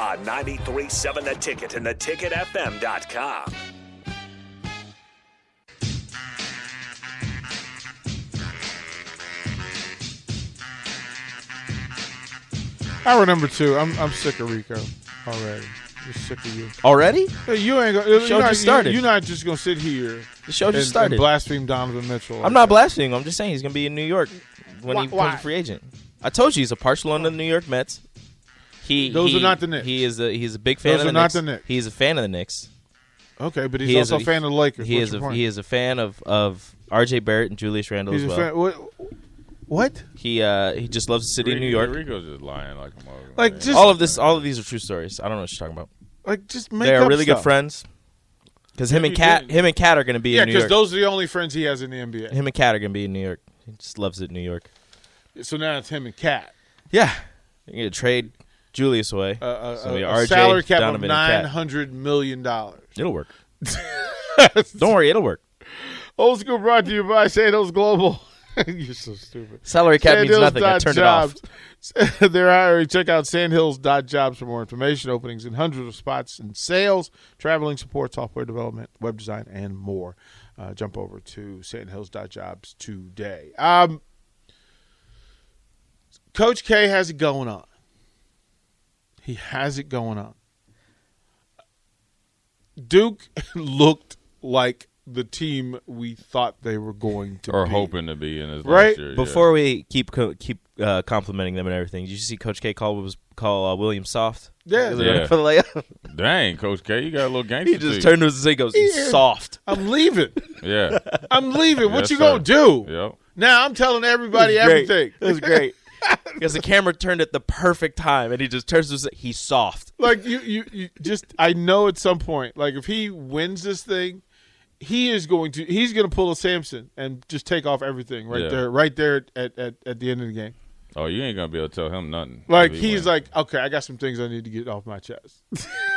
On 93.7 The Ticket and theticketfm.com. Hour number two. I'm I'm sick of Rico already. Just sick of you. Already? Hey, you ain't gonna. Show you're not, just started. You, are not just gonna sit here. The show just and, started. And blaspheme Donovan Mitchell. like I'm not that. blaspheming. I'm just saying he's going to be in New York when Why- he becomes why? a free agent. I told you he's a partial on the New York Mets. He Those he- are not the Knicks. He is a he's a big fan Those of the are not the Knicks. He's a fan of the Knicks. Okay, but he's He also a, fan of the Lakers. He What's is your a point? he is a fan of of R.J. Barrett and Julius Randle He's as a well. fan. What? What? He uh he just loves the city of New York. Rico's just lying like a mother. Like, just- all of this, all of these are true stories. I don't know what you're talking about. Like just make They are up really stuff. good friends. Because him and you Cat, him and Cat are going to be Yeah, in New because York. those are the only friends he has in the NBA. him and Cat are going to be in New York. He just loves it in New York. So now it's him and Cat. Yeah, you're going to trade Julius away. Uh, uh, So a, RJ, salary cap Donovan, of nine hundred million dollars. It'll work. Don't worry, it'll work. Old school brought to you by Sandhills Global. You're so stupid. Salary cap means nothing. I turned it off. They're hiring. Check out sandhills.jobs for more information. Openings in hundreds of spots in sales, traveling support, software development, web design, and more. Uh, jump over to sandhills.jobs today. Um, Coach K has it going on. He has it going on. Duke looked like the team we thought they were going to or be. hoping to be in his Right? last year. yeah. Before we keep co- keep uh, complimenting them and everything, did you see Coach K call was call uh, William soft? Yeah. Yeah. for the layup? Dang, Coach K, you got a little gangster. he just to turned to us and said, "Goes he's Yeah. soft." I'm leaving. Yeah. I'm leaving. what Yes, you sir. gonna do? Yep. Now I'm telling everybody It was great. everything. It was great because the camera turned at the perfect time, and he just turns to us. He's soft. like you, you, you just I know at some point, like if he wins this thing, he is going to he's going to pull a Samson and just take off everything right Yeah. there, right there at, at at the end of the game. Oh, you ain't gonna be able to tell him nothing. Like he he's wins. like, okay, I got some things I need to get off my chest.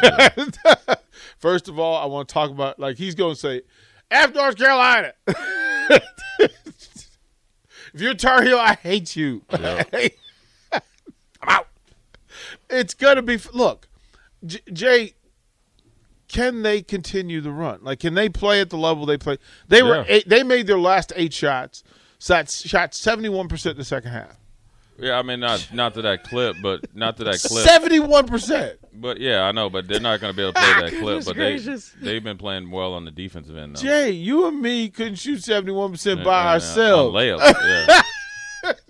First of all, I want to talk about like he's going to say, "F North Carolina." if you're a Tar Heel, I hate you. I'm out. It's gonna be. Look, J- Jay. Can they continue the run? Like, can they play at the level they play? They were Yeah. eight, they made their last eight shots. Shot shot seventy one percent in the second half. Yeah. I mean, not not to that clip, but not to that clip. Seventy one percent. But yeah, I know, but they're not gonna be able to play ah, that clip. But gracious. they they've been playing well on the defensive end. Though. Jay, you and me couldn't shoot seventy one percent by yeah, ourselves. on layups. Yeah.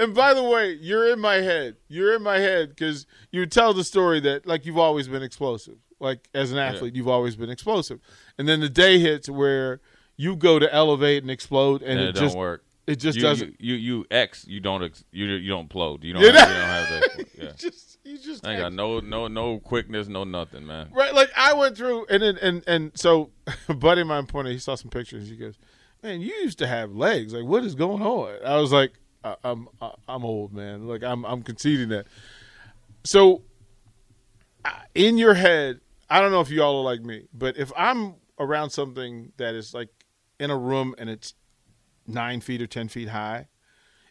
And by the way, you're in my head. You're in my head because you tell the story that like you've always been explosive. Like as an athlete, you've always been explosive. And then the day hits where you go to elevate and explode, and and it, it, just work. It just you, doesn't. You, you you X. You don't ex, you you don't plode. You don't. Have, you don't have that. Yeah. You just you just I ain't got no no no quickness, no nothing, man. right. Like I went through, and then and and so, a buddy of mine pointed. He saw some pictures. He goes, "Man, you used to have legs. Like, what is going on?" I was like, I, "I'm I'm old, man. Like, I'm I'm conceding that." So, in your head, I don't know if y'all are like me, but if I'm around something that is like in a room and it's nine feet or ten feet high,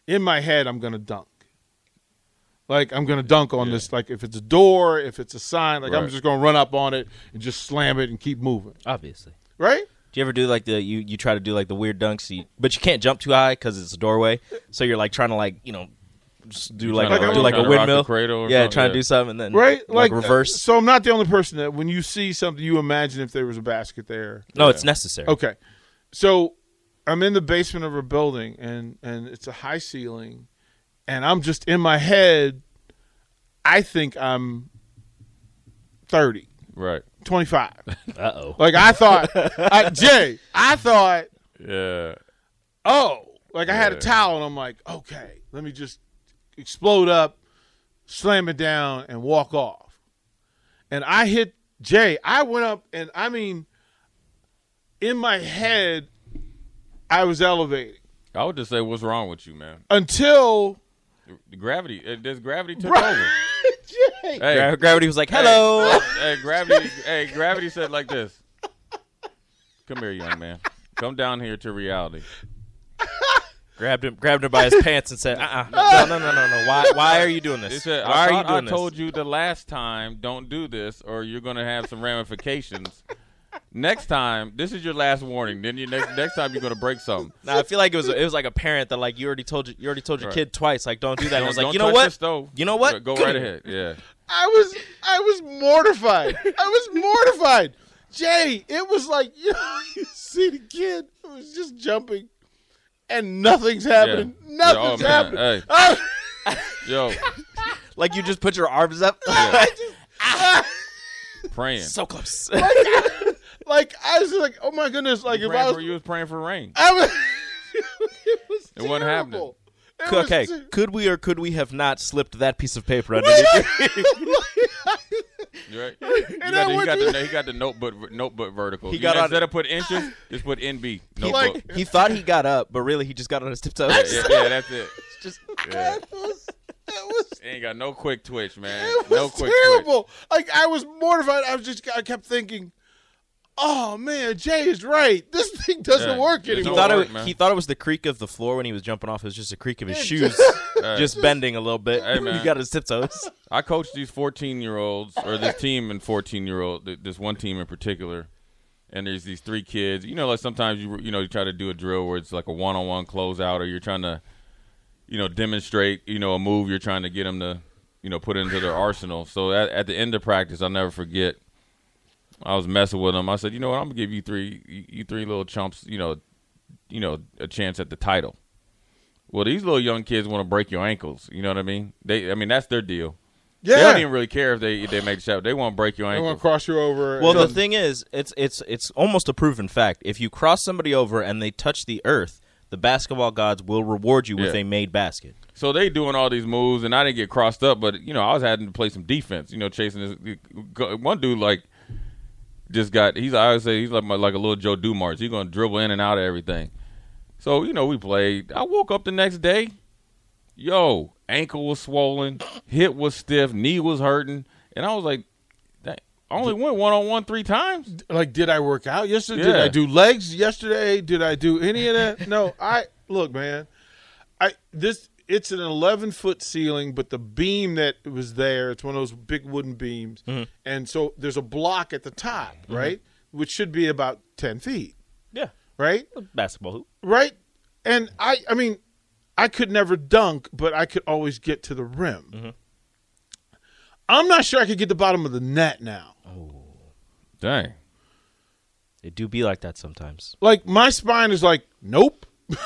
in my head, I'm gonna dunk. Like I'm gonna dunk on Yeah. this. Like if it's a door, if it's a sign, like I'm just gonna run up on it and just slam it and keep moving. Obviously. Right? Do you ever do like the you you try to do like the weird dunks, you, but you can't jump too high because it's a doorway. So you're like trying to like you know just do like, trying to- do like a trying to rock the windmill. cradle or yeah, something? trying to do something and then Right? like, Like, reverse. uh, So I'm not the only person that when you see something, you imagine if there was a basket there. no, it's necessary. Okay. So I'm in the basement of a building and and it's a high ceiling and I'm just in my head I think I'm 30, Right. 25. Uh oh. Like I thought I, Jay, I thought Yeah. oh, like I had a towel and I'm like, okay, let me just explode up, slam it down, and walk off. And I hit Jay. I went up, and I mean, in my head, I was elevating I would just say, what's wrong with you, man? until The gravity, uh, this gravity took Right. over. Jay. Hey, Gra- Gravity was like, "Hello." Hey, hey, gravity. hey, gravity said like this. Come here, young man. Come down here to reality. grabbed him, grabbed him by his pants, and said, "Uh, uh no, no, no, no, no. Why, why are you doing this? said, Why I are you thought doing I this?" told you the last time, don't do this, or you're gonna have some ramifications. Next time, this is your last warning. Then you next next time you're gonna break something. No, I feel like it was it was like a parent that like you already told you you already told your Right. kid twice like don't do that. And I was like, Don't you know touch what? stove. You know what? Go right ahead. Yeah. I was I was mortified. I was mortified. Jay, it was like you know you see the kid who was just jumping, and nothing's happening. Yeah. Oh, nothing's Yeah, oh, man. happening. Hey. I- Yo, Like you just put your arms up. praying. so close. Like I was like, oh my goodness! Like you, if praying I was, for, you was praying for rain. I was. it was It wasn't happening. It okay, ter- could we or could we have not slipped that piece of paper underneath? you? You right? He got, the, he, got the, he got the notebook notebook vertical. He You got know, on- instead of put inches, just put NB notebook. like he thought he got up, but really he just got on his tiptoes. yeah, yeah, that's it. just Yeah. It was. It was. Ain't got no quick twitch, man. It no was quick terrible. Like I was mortified. I was just. I kept thinking, oh man, Jay is right. This thing doesn't Yeah. work It he anymore. thought work, it, he thought it was the creak of the floor when he was jumping off. It was just a creak of his shoes, Hey. just bending a little bit. Hey, man. he got his tiptoes. I coach these 14 year olds, or this team and 14 year old, th- this one team in particular. And there's these three kids. You know, like sometimes you you know you try to do a drill where it's like a one on one closeout, or you're trying to, you know, demonstrate you know a move you're trying to get them to, you know, put into their arsenal. So at, at the end of practice, I'll never forget. I was messing with them. I said, you know what? I'm gonna give you three, you, you three little chumps, you know, you know, a chance at the title. Well, these little young kids want to break your ankles. You know what I mean? They, I mean, that's their deal. Yeah. They don't even really care if they if they make the shot. They want to break your I want ankles. to cross you over. Well, the thing is, it's it's it's almost a proven fact. If you cross somebody over and they touch the earth, the basketball gods will reward you with Yeah. a made basket. So they doing all these moves, and I didn't get crossed up, but you know I was having to play some defense. You know, chasing this one dude like just got. He's I always say he's like my, like a little Joe Dumars. He's gonna dribble in and out of everything. So you know we played. I woke up the next day. Yo, ankle was swollen, hip was stiff, knee was hurting, and I was like, "Dang, I only went one on one three times. like, did I work out yesterday? Did I do legs yesterday? Did I do any of that? no. I look, man. I this it's an 11 foot ceiling, but the beam that was there, it's one of those big wooden beams, mm-hmm. and so there's a block at the top, mm-hmm. right, which should be about 10 feet, Yeah, right, basketball hoop. right, and I, I mean, I could never dunk, but I could always get to the rim. Mm-hmm. I'm not sure I could get the bottom of the net now. Oh. Dang, It do be like that sometimes. Like my spine is like, nope.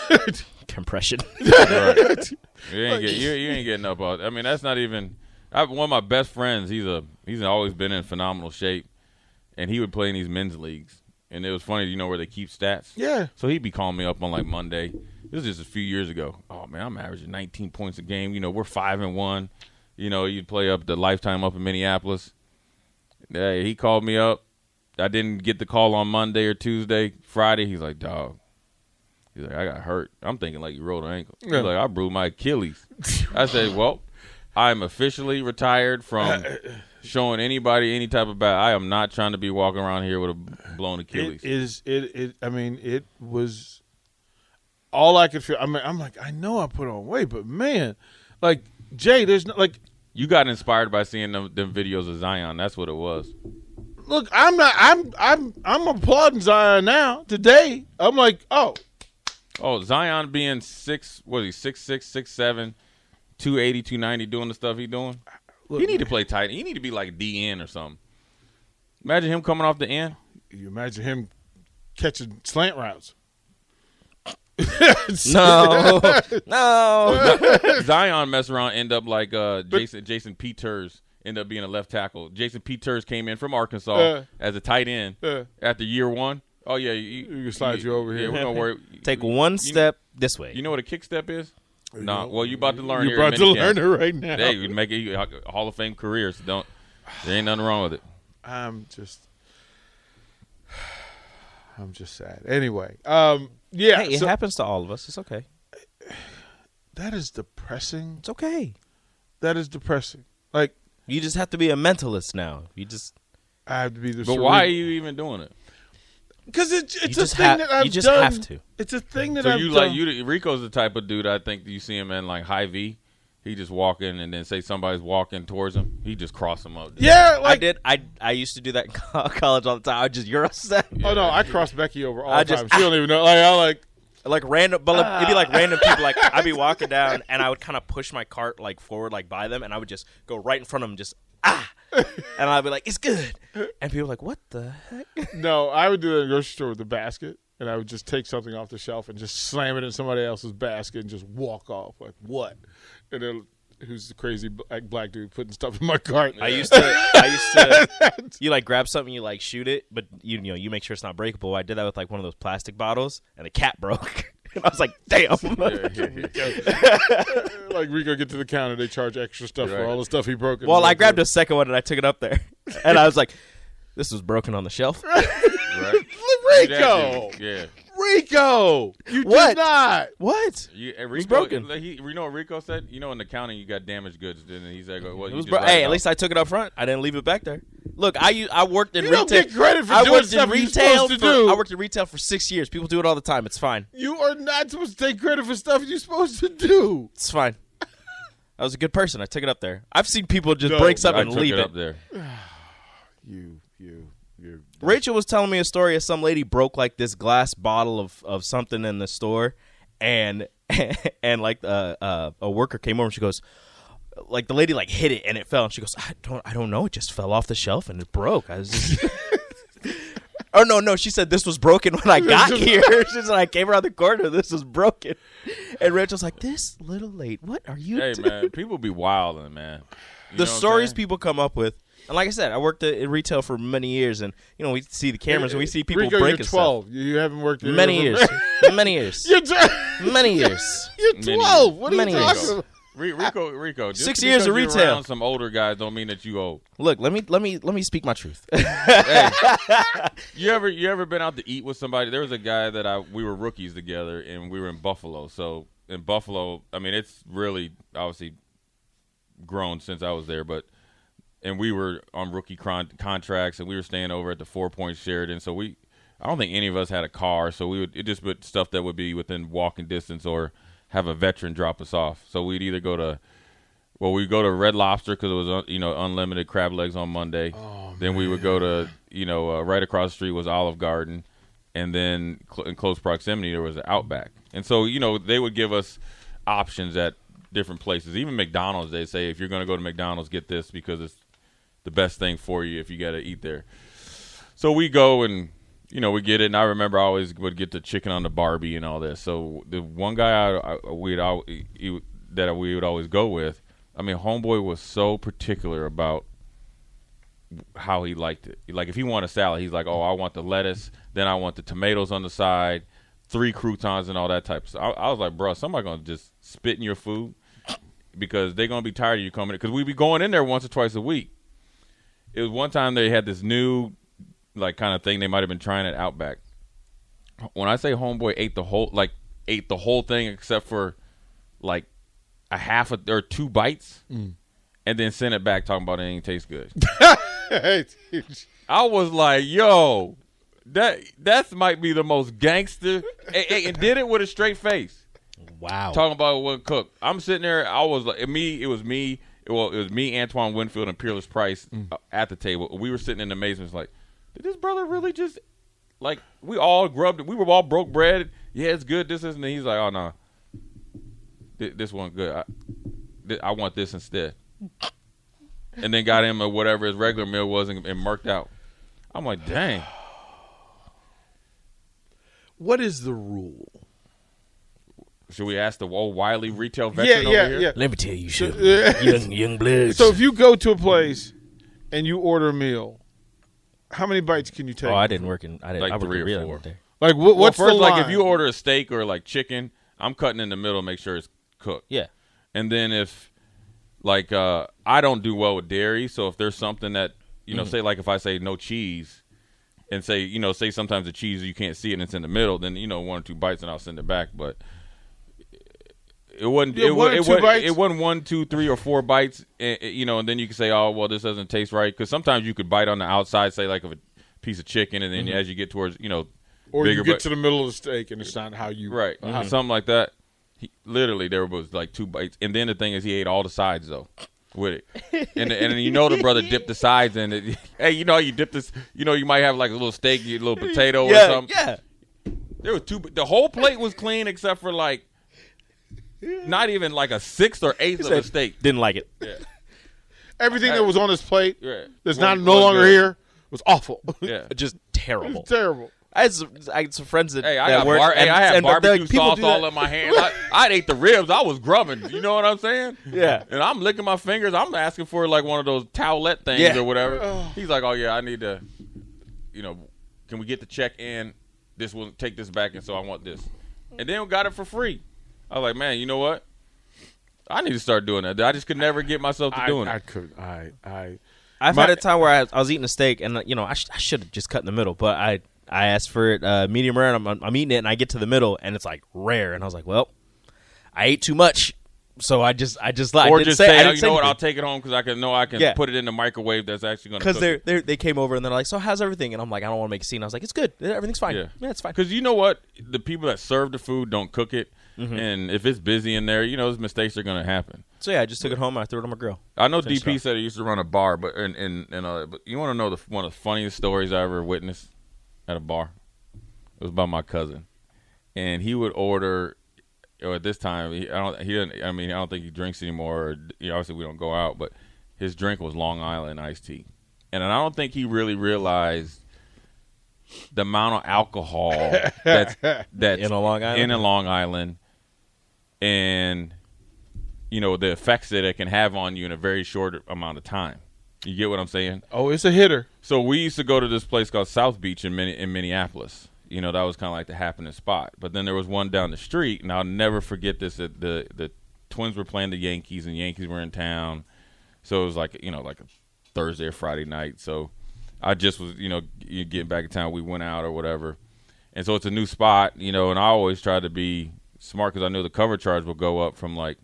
Compression. Right. You ain't get you, you ain't getting up out. I mean, that's not even. I have one of my best friends. He's a he's always been in phenomenal shape, and he would play in these men's leagues. And it was funny, you know, where they keep stats. Yeah. So he'd be calling me up on like Monday. This was just a few years ago. Oh man, I'm averaging 19 points a game. You know, we're five and one. You know, you'd play up the lifetime up in Minneapolis. Yeah, he called me up. I didn't get the call on Monday or Tuesday. Friday, he's like, dog. He's like, I got hurt. I'm thinking like you rolled an ankle. He's Yeah. like, I blew my Achilles. I said, well, I'm officially retired from showing anybody any type of bat. I am not trying to be walking around here with a blown Achilles. It is it it I mean it was all I could feel I mean I'm like I know I put on weight but man like Jay there's no like you got inspired by seeing them, them videos of Zion. That's what it was. look I'm not I'm I'm I'm applauding Zion now today I'm like oh Oh, Zion being six, what is he, six six, six seven, 280, 290, doing the stuff he doing. he need to play tight. He need to be like DN or something. Imagine him coming off the end. you imagine him catching slant routes no, no. Zion mess around, end up like uh, Jason Jason Peters, end up being a left tackle. Jason Peters came in from Arkansas Uh, as a tight end uh. after year one. Oh yeah, you, You can slide you over yeah, here. we're gonna worry. Take you- one you- step this way. You know what a kick step is? No, well, you about to learn. You're here at about to minicamp. learn it right now. Hey, you make a Hall of Fame career. So don't. There ain't nothing wrong with it. I'm just, I'm just sad. Anyway, um, yeah, Hey, it so happens to all of us. It's okay. that is depressing. It's okay. That is depressing. Like You just have to be a mentalist now. You just I have to be the. But why are you even doing it? Because it's it's You a thing ha- that I've you just done. have to. It's a thing that So I've you done. like you? Rico's the type of dude I think you see him in like Hy-Vee. He just walk in and then say somebody's walking towards him. He just cross him up. yeah, I did. I I used to do that in college all the time. I just you're upset. Oh no, I cross Becky over all I the just- time. She don't even know. Like I like. like random, but like, it'd be like random people. Like I'd be walking down, and I would kind of push my cart like forward, like by them, and I would just go right in front of them, just ah, and I'd be like, "It's good," and people were like, "What the heck?" No, I would do that in the grocery store with the basket, and I would just take something off the shelf and just slam it in somebody else's basket and just walk off. Like what? And then who's the crazy black, black dude putting stuff in my cart? I used to, I used to, you like grab something, you like shoot it, but you, you know, you make sure it's not breakable. I did that with like one of those plastic bottles, and the cap broke. and I was like, "Damn." like Rico get to the counter, they charge extra stuff for all the stuff he broke. well, I grabbed a second one and I took it up there, and I was like, "This was broken on the shelf." right? Rico, Yeah. Rico, you What? did not. what? You, and Rico, broken. He, you know what Rico said? You know, in accounting, you got damaged goods. Then he's like, well, It you was just bro- hey, it at least I took it up front. I didn't leave it back there. Look, I u- I worked in You retail. don't get credit for I doing worked in stuff you're retail. supposed to for- do. I worked in retail for six years. People do it all the time. It's fine. You are not supposed to take credit for stuff you're supposed to do. It's fine. I was a good person. I took it up there. I've seen people just No, break something I and took leave it it. up there. You, you, you. Rachel was telling me a story of some lady broke like this glass bottle of, of something in the store, and and like uh, uh, a worker came over and she goes, like the lady like hit it and it fell and she goes, I don't I don't know, it just fell off the shelf and it broke. I was just. Oh no, no! She said this was broken when I got here. She said I came around the corner. This was broken, and Rachel's like, "This little late. What are you?" Hey, doing?" man, people be wilding, man. You the what I'm stories saying? people come up with, and like I said, I worked at, in retail for many years, and you know we see the cameras and we eh, see people Rico, breaking you're 12. You you haven't worked in Many years, many years, You're, t- many years. you're Many 12. What are Many you years. talking about? Rico, Rico. Just Six years of retail. around Some older guys don't mean that you old. Look, let me let me let me speak my truth. hey, You ever you ever been out to eat with somebody? There was a guy that I we were rookies together, and we were in Buffalo. So in Buffalo, I mean, it's really obviously grown since I was there, but and we were on rookie con- contracts, and we were staying over at the Four Point Sheraton. So we, I don't think any of us had a car, so we would it just put stuff that would be within walking distance or have a veteran drop us off. So we'd either go to well, we go to Red Lobster because it was uh, you know unlimited crab legs on Monday. then we would go to you know uh, right across the street was Olive Garden, and then cl- in close proximity there was an Outback. And so you know they would give us options at different places. Even McDonald's, they say if you're going to go to McDonald's, get this because it's the best thing for you if you got to eat there. So we go and you know we get it, and I remember I always would get the chicken on the Barbie and all this. So the one guy I, I we'd al- he, that we would always go with, I mean, homeboy was so particular about how he liked it. Like if he wanted a salad, he's like, "Oh, I want the lettuce, then I want the tomatoes on the side, three croutons and all that type of stuff." I, I was like, "Bro, somebody gonna just spit in your food because they're gonna be tired of you coming." Because we be going in there once or twice a week. It was one time they had this new like kind of thing they might have been trying at Outback. When I say homeboy ate the whole like ate the whole thing except for like a half of, or two bites, mm. and then sent it back talking about it ain't taste good. I was like, yo, that that might be the most gangster, and, and- did it with a straight face, wow. talking about what cooked. I'm sitting there. I was like, me. It was me. Well, it was me, Antoine Winfield, and Peerless Price uh, at the table. We were sitting in amazement. It's like, did this brother really just like we all grubbed? We were all broke bread. Yeah, it's good. This isn't. He's like, oh no, Th- this one good. I, th- I want this instead. And then got him a whatever his regular meal was and, and murked out. I'm like, dang. what is the rule? Should we ask the old Wiley retail Yeah, veteran yeah, over here? yeah. Let me tell you, So- young young bloods. So if you go to a place and you order a meal, how many bites can you take? oh, I didn't work in. I didn't. Like I worked three in or four. that. Like what, Well, what's first, the like if you order a steak or like chicken, I'm cutting in the middle, make sure it's cooked. Yeah. And then if like uh I don't do well with dairy, so if there's something that you know, Mm-hmm. say like if I say no cheese and say, you know, say sometimes the cheese you can't see it and it's in the middle, then you know, one or two bites and I'll send it back. But it wasn't Yeah, it, one it, two wasn't it wasn't one, two, three, or four bites, you know, and then you can say, oh, well, this doesn't taste right because sometimes you could bite on the outside, say like of a piece of chicken, and then as you get towards, you know, Mm-hmm. Or bigger you get bite- to the middle of the steak and it's not how you right, how- something like that. He, literally, there was like two bites, and then the thing is, he ate all the sides though. With it, and and you know the brother dipped the sides in it. Hey, you know how you dip this. You know you might have like a little steak, a little potato or something. yeah. There was two. The whole plate was clean except for like, not even like a sixth or eighth of a Said, steak. Didn't like it. everything that was on his plate Yeah. that's Wasn't- no wasn't longer good. here was awful. Yeah. Just terrible. it's terrible. I had some, I had some friends that Hey, I that got worked, bar- hey, and- I had and, like, barbecue people sauce do that. all in my hand. I, I ate the ribs. I was grubbing. You know what I'm saying? Yeah. And I'm licking my fingers. I'm asking for like one of those towelette things Yeah. or whatever. He's like, "Oh yeah, I need to, you know, can we get the check in? This will take this back, and so I want this." And then we got it for free. I was like, "Man, you know what? I need to start doing that. I just could never get myself to I, doing I it." could I I I've My- had a time where I, I was eating a steak and uh, you know I, sh- I should have just cut in the middle, but I I asked for it uh, medium rare and I'm, I'm eating it and I get to the middle and it's like rare and I was like, well, I ate too much, so I just I just like Or didn't just say, say, "Oh, you know what? I'll take it home because I can know I can Yeah. put it in the microwave. That's actually going to because they they they came over and they're like, so how's everything? And I'm like, I don't want to make a scene. I was like, it's good, everything's fine. Yeah. Yeah, it's fine. Because you know what, the people that serve the food don't cook it, Mm-hmm. and if it's busy in there, you know, those mistakes are going to happen. So yeah, I just took it home and I threw it on my grill. I know DP said he used to run a bar, but and and, and uh, but you want to know the one of the funniest stories I ever witnessed at a bar? It was by my cousin, and he would order. Or at this time, he, I don't. He didn't. I mean, I don't think he drinks anymore. Or, you know, obviously, we don't go out, but his drink was Long Island iced tea, and I don't think he really realized the amount of alcohol that's that's In a Long Island? in a Long Island, and you know the effects that it can have on you in a very short amount of time. You get what I'm saying? oh it's a hitter. So we used to go to this place called South Beach in, Min- in Minneapolis. You know that was kind of like the happening spot. But then there was one down the street, and I'll never forget this. That the the Twins were playing the Yankees, and the Yankees were in town. So it was like you know like a Thursday or Friday night. So I just was you know getting back in town. We went out or whatever, and so it's a new spot, you know. And I always try to be smart because I knew the cover charge will go up from like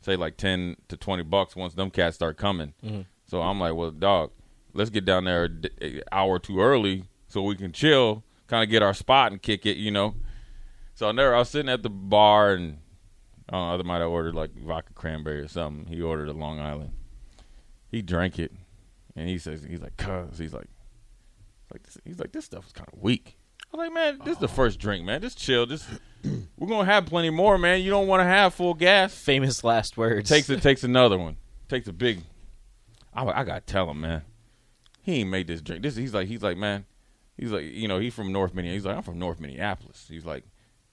say like ten to twenty bucks once them cats start coming. Mm-hmm. So I'm like, well, dog, let's get down there an hour too early so we can chill, kind of get our spot and kick it, you know. So I never, I was sitting at the bar and I don't know, I might have ordered like vodka cranberry or something. He ordered a Long Island. He drank it, and he says, he's like, cuz, he's like, like this, he's like, this stuff is kind of weak. I'm like, man, this is the oh. first drink, man. Just chill. Just we're gonna have plenty more, man. You don't want to have full gas Famous last words. takes it takes another one. Takes a big. I, I gotta tell him, man. He ain't made this drink. This he's like he's like man. He's like you know he's from North Minneapolis. He's like I'm from North Minneapolis. He's like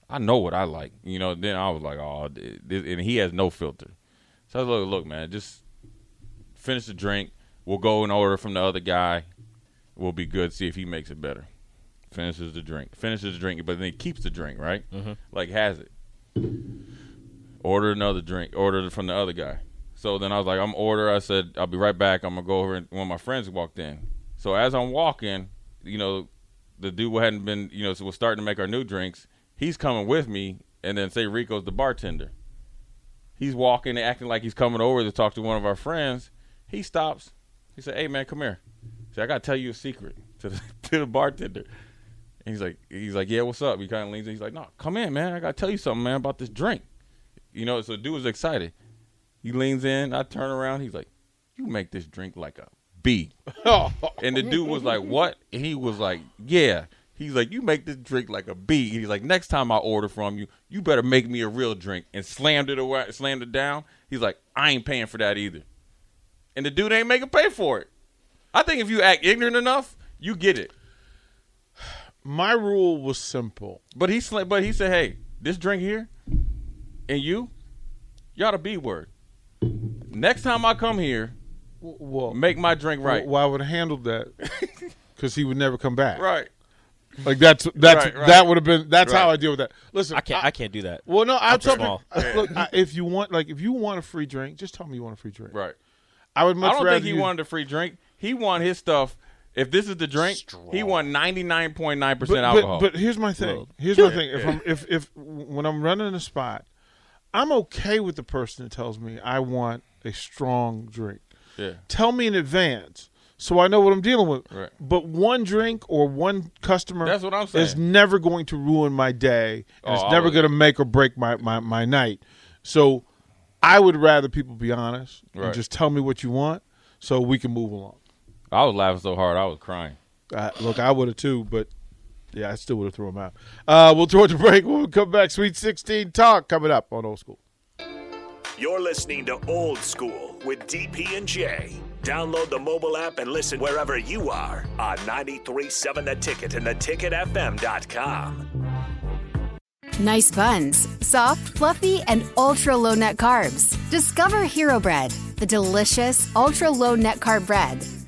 I know what I like. You know. Then I was like oh, this, and he has no filter. So I was like, look, man, just finish the drink. We'll go and order from the other guy. We'll be good. See if he makes it better. Finishes the drink. Finishes the drink, but then he keeps the drink, right? Mm-hmm. Like has it order another drink, order it from the other guy. So then I was like, I'm order. I said, I'll be right back. I'm gonna go over and one of my friends walked in. So as I'm walking, you know, the dude hadn't been, you know, so was starting to make our new drinks. He's coming with me, and then say Rico's the bartender. He's walking, acting like he's coming over to talk to one of our friends. He stops. He said, "Hey man, come here." He said, "I gotta tell you a secret to the to the bartender." And he's like, he's like, "Yeah, what's up?" He kind of leans in. He's like, "No, come in, man. I gotta tell you something, man, about this drink." You know, so dude was excited. He leans in. I turn around. He's like, "You make this drink like a B." and the dude was like, "What?" And he was like, "Yeah." He's like, "You make this drink like a B." He's like, "Next time I order from you, you better make me a real drink." And slammed it away, slammed it down. He's like, "I ain't paying for that either." And the dude ain't making pay for it. I think if you act ignorant enough, you get it. My rule was simple. But he sla- but he said, "Hey, this drink here, and you, y'all the B word. Next time I come here, Well, make my drink right." Well, I would have handled that because he would never come back. Right. Like that's that's Right, right. that would have been that's how I deal with that. Listen, I can't. I, can't do that. Well, no, I'm too talking. small. Look, I, if you want, like, if you want a free drink, just tell me you want a free drink. Right. I would much I don't rather think he you- wanted a free drink. He wanted his stuff. If this is the drink, he won ninety nine point nine percent alcohol. but here's my thing. Well, Here's my thing. If I'm if if when I'm running a spot, I'm okay with the person that tells me I want a strong drink. Yeah. Tell me in advance so I know what I'm dealing with. Right. But one drink or one customer That's what I'm saying. is never going to ruin my day and Oh, it's never going to make or break my, my, my night. So I would rather people be honest and just tell me what you want so we can move along. I was laughing so hard I was crying. Uh, look, I would have too, but yeah, I still would have thrown him out. Uh, we'll throw it to break. We'll come back. Sweet 16 talk coming up on Old School. You're listening to Old School with DP and Jay. Download the mobile app and listen wherever you are on 93.7 The Ticket and theticketfm.com. Nice buns, soft, fluffy, and ultra low net carbs. Discover Hero Bread, the delicious ultra low net carb bread